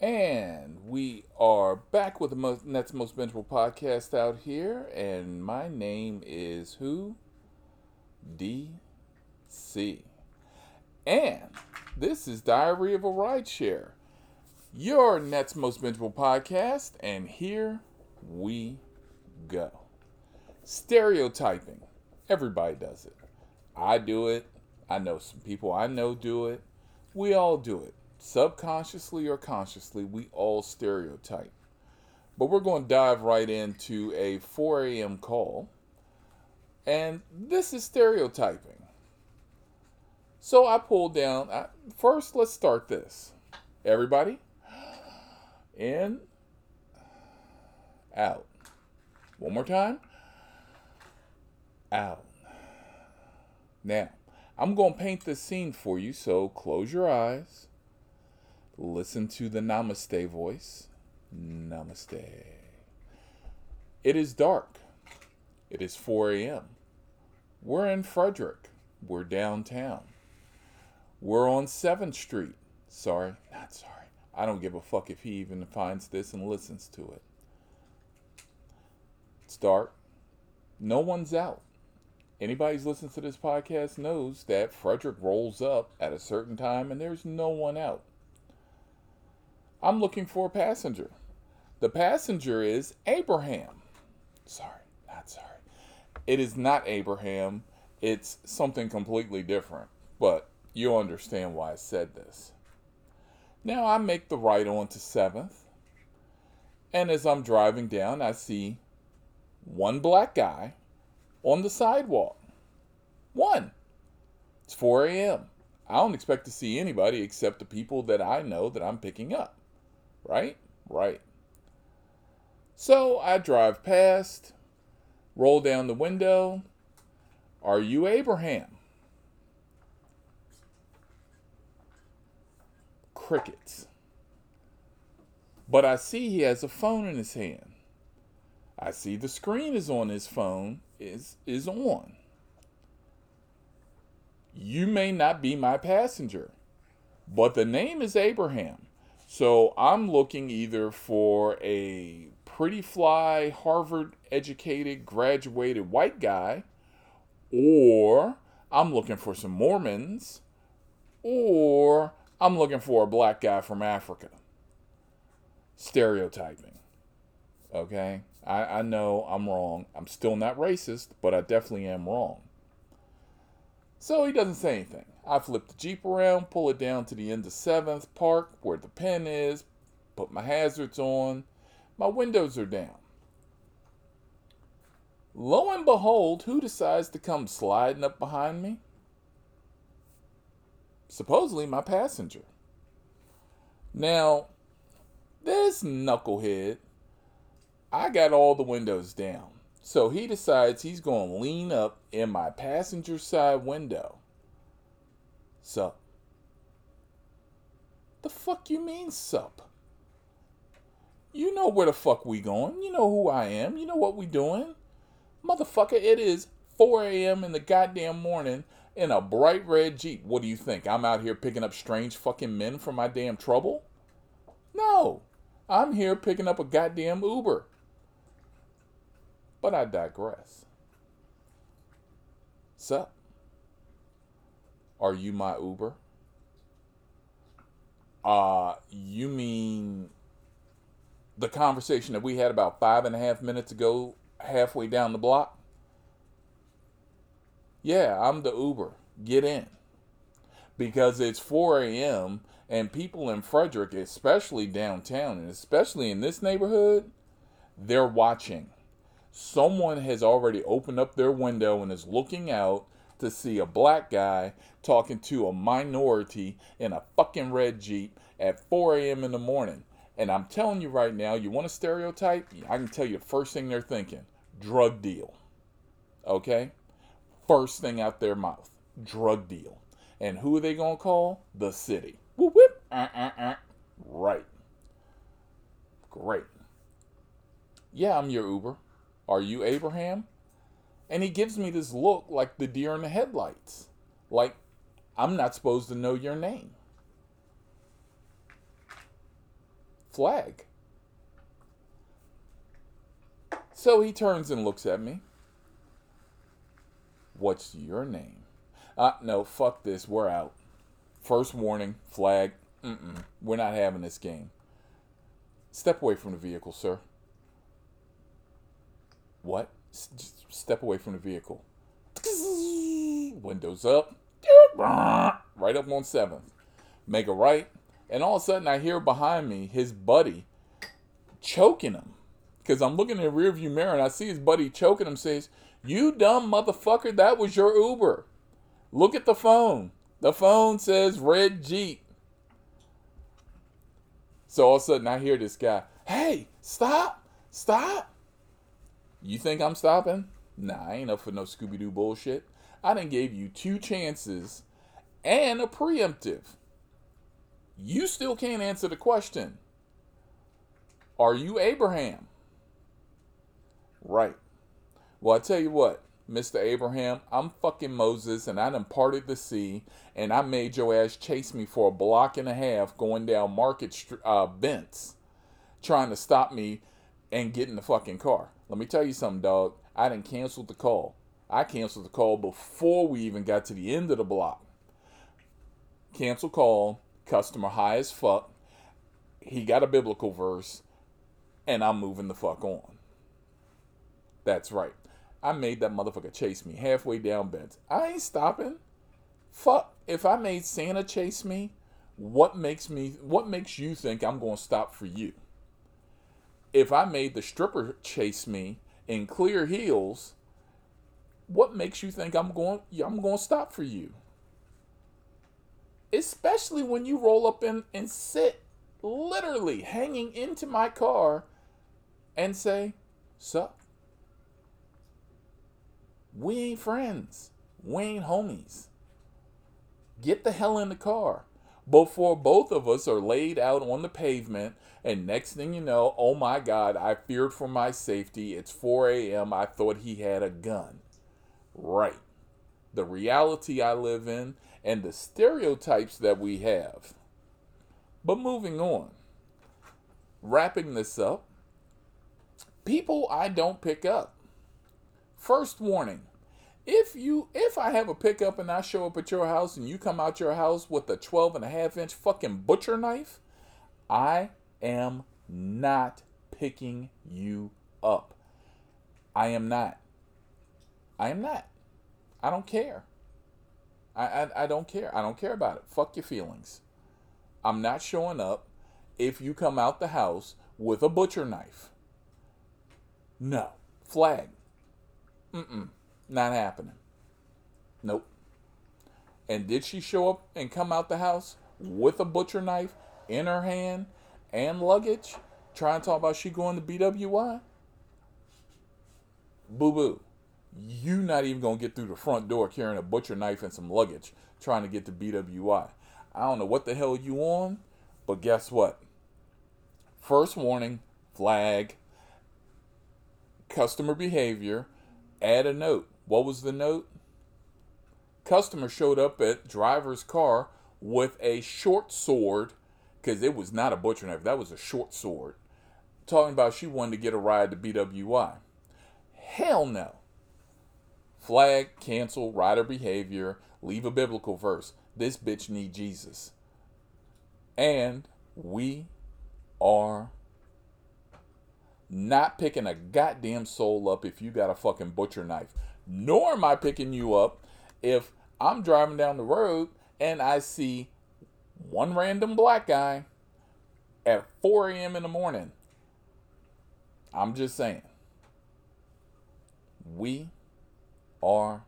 And we are back with the most, Nets Most Bingeable podcast out here. And my name is who? DC. And this is Diary of a Rideshare, your Nets Most Bingeable podcast. And here we go. Stereotyping. Everybody does it. I do it. I know some people I know do it. We all do it subconsciously or consciously, we all stereotype. But we're going to dive right into a 4 a.m. call. And this is stereotyping. So I pulled down. I, first, let's start this. Everybody, in, out. One more time. Out. Now, I'm going to paint this scene for you, so close your eyes Listen to the namaste voice. Namaste. It is dark. It is 4 a.m. We're in Frederick. We're downtown. We're on 7th Street. Sorry, not sorry. I don't give a fuck if he even finds this and listens to it. It's dark. No one's out. Anybody who's listening to this podcast knows that Frederick rolls up at a certain time and there's no one out. I'm looking for a passenger. The passenger is Abraham. Sorry, not sorry. It is not Abraham. It's something completely different. But you'll understand why I said this. Now I make the right on to 7th. And as I'm driving down, I see one black guy on the sidewalk. One. It's 4 a.m. I don't expect to see anybody except the people that I know that I'm picking up. Right? Right. So I drive past, roll down the window. Are you Abraham? Crickets. But I see he has a phone in his hand. I see the screen is on his phone is is on. You may not be my passenger, but the name is Abraham. So I'm looking either for a pretty fly, Harvard educated, graduated white guy, or I'm looking for some Mormons, or I'm looking for a black guy from Africa. Stereotyping. Okay? I, I know I'm wrong. I'm still not racist, but I definitely am wrong. So he doesn't say anything. I flip the Jeep around, pull it down to the end of 7th, park where the pen is, put my hazards on. My windows are down. Lo and behold, who decides to come sliding up behind me? Supposedly my passenger. Now, this knucklehead, I got all the windows down. So he decides he's going to lean up in my passenger side window Sup? The fuck you mean sup? You know where the fuck we going. You know who I am. You know what we doing. Motherfucker, it is 4 a.m. in the goddamn morning in a bright red Jeep. What do you think? I'm out here picking up strange fucking men for my damn trouble? No. I'm here picking up a goddamn Uber. But I digress. Sup? Are you my Uber? Uh, you mean the conversation that we had about five and a half minutes ago, halfway down the block? Yeah, I'm the Uber. Get in. Because it's 4 a.m. and people in Frederick, especially downtown and especially in this neighborhood, they're watching. Someone has already opened up their window and is looking out to see a black guy talking to a minority in a fucking red Jeep at 4 a.m. in the morning. And I'm telling you right now, you want a stereotype? I can tell you the first thing they're thinking drug deal. Okay? First thing out their mouth drug deal. And who are they going to call? The city. Whoop, whoop. Uh, uh, uh. Right. Great. Yeah, I'm your Uber. Are you Abraham? And he gives me this look like the deer in the headlights. Like, I'm not supposed to know your name. flag. So he turns and looks at me. What's your name? Uh, no, fuck this. We're out. First warning, flag. Mm-mm. We're not having this game. Step away from the vehicle, sir. What? S- step away from the vehicle. Windows up. Right up on 7th. Make a right. And all of a sudden, I hear behind me his buddy choking him. Because I'm looking in the rearview mirror and I see his buddy choking him. Says, You dumb motherfucker, that was your Uber. Look at the phone. The phone says red Jeep. So all of a sudden, I hear this guy, Hey, stop, stop. You think I'm stopping? Nah, I ain't up for no Scooby Doo bullshit. I done gave you two chances and a preemptive. You still can't answer the question. Are you Abraham? Right. Well, I tell you what, Mr. Abraham, I'm fucking Moses and I done parted the sea and I made your ass chase me for a block and a half going down Market uh, Bentz, trying to stop me and get in the fucking car. Let me tell you something, dog. I didn't cancel the call. I canceled the call before we even got to the end of the block. Cancel call, customer high as fuck. He got a biblical verse, and I'm moving the fuck on. That's right. I made that motherfucker chase me halfway down beds. I ain't stopping. Fuck. If I made Santa chase me, what makes me what makes you think I'm going to stop for you? If I made the stripper chase me in clear heels, what makes you think I'm going I'm going to stop for you? Especially when you roll up in and sit literally hanging into my car and say, "Sup? We ain't friends. We ain't homies. Get the hell in the car." Before both of us are laid out on the pavement, and next thing you know, oh my God, I feared for my safety. It's 4 a.m. I thought he had a gun. Right. The reality I live in and the stereotypes that we have. But moving on, wrapping this up, people I don't pick up. First warning if you if I have a pickup and I show up at your house and you come out your house with a 12 and a half inch fucking butcher knife, I am not picking you up. I am not. I am not. I don't care. I, I, I don't care. I don't care about it. Fuck your feelings. I'm not showing up if you come out the house with a butcher knife. No. Flag. Mm-mm. Not happening. Nope. And did she show up and come out the house with a butcher knife in her hand and luggage, trying to talk about she going to BWI? Boo boo. You not even gonna get through the front door carrying a butcher knife and some luggage, trying to get to BWI. I don't know what the hell you on, but guess what? First warning, flag, customer behavior, add a note. What was the note? Customer showed up at driver's car with a short sword, because it was not a butcher knife, that was a short sword. Talking about she wanted to get a ride to BWI. Hell no. Flag, cancel, rider behavior, leave a biblical verse. This bitch need Jesus. And we are not picking a goddamn soul up if you got a fucking butcher knife nor am I picking you up if I'm driving down the road and I see one random black guy at 4 a.m. in the morning. I'm just saying. We are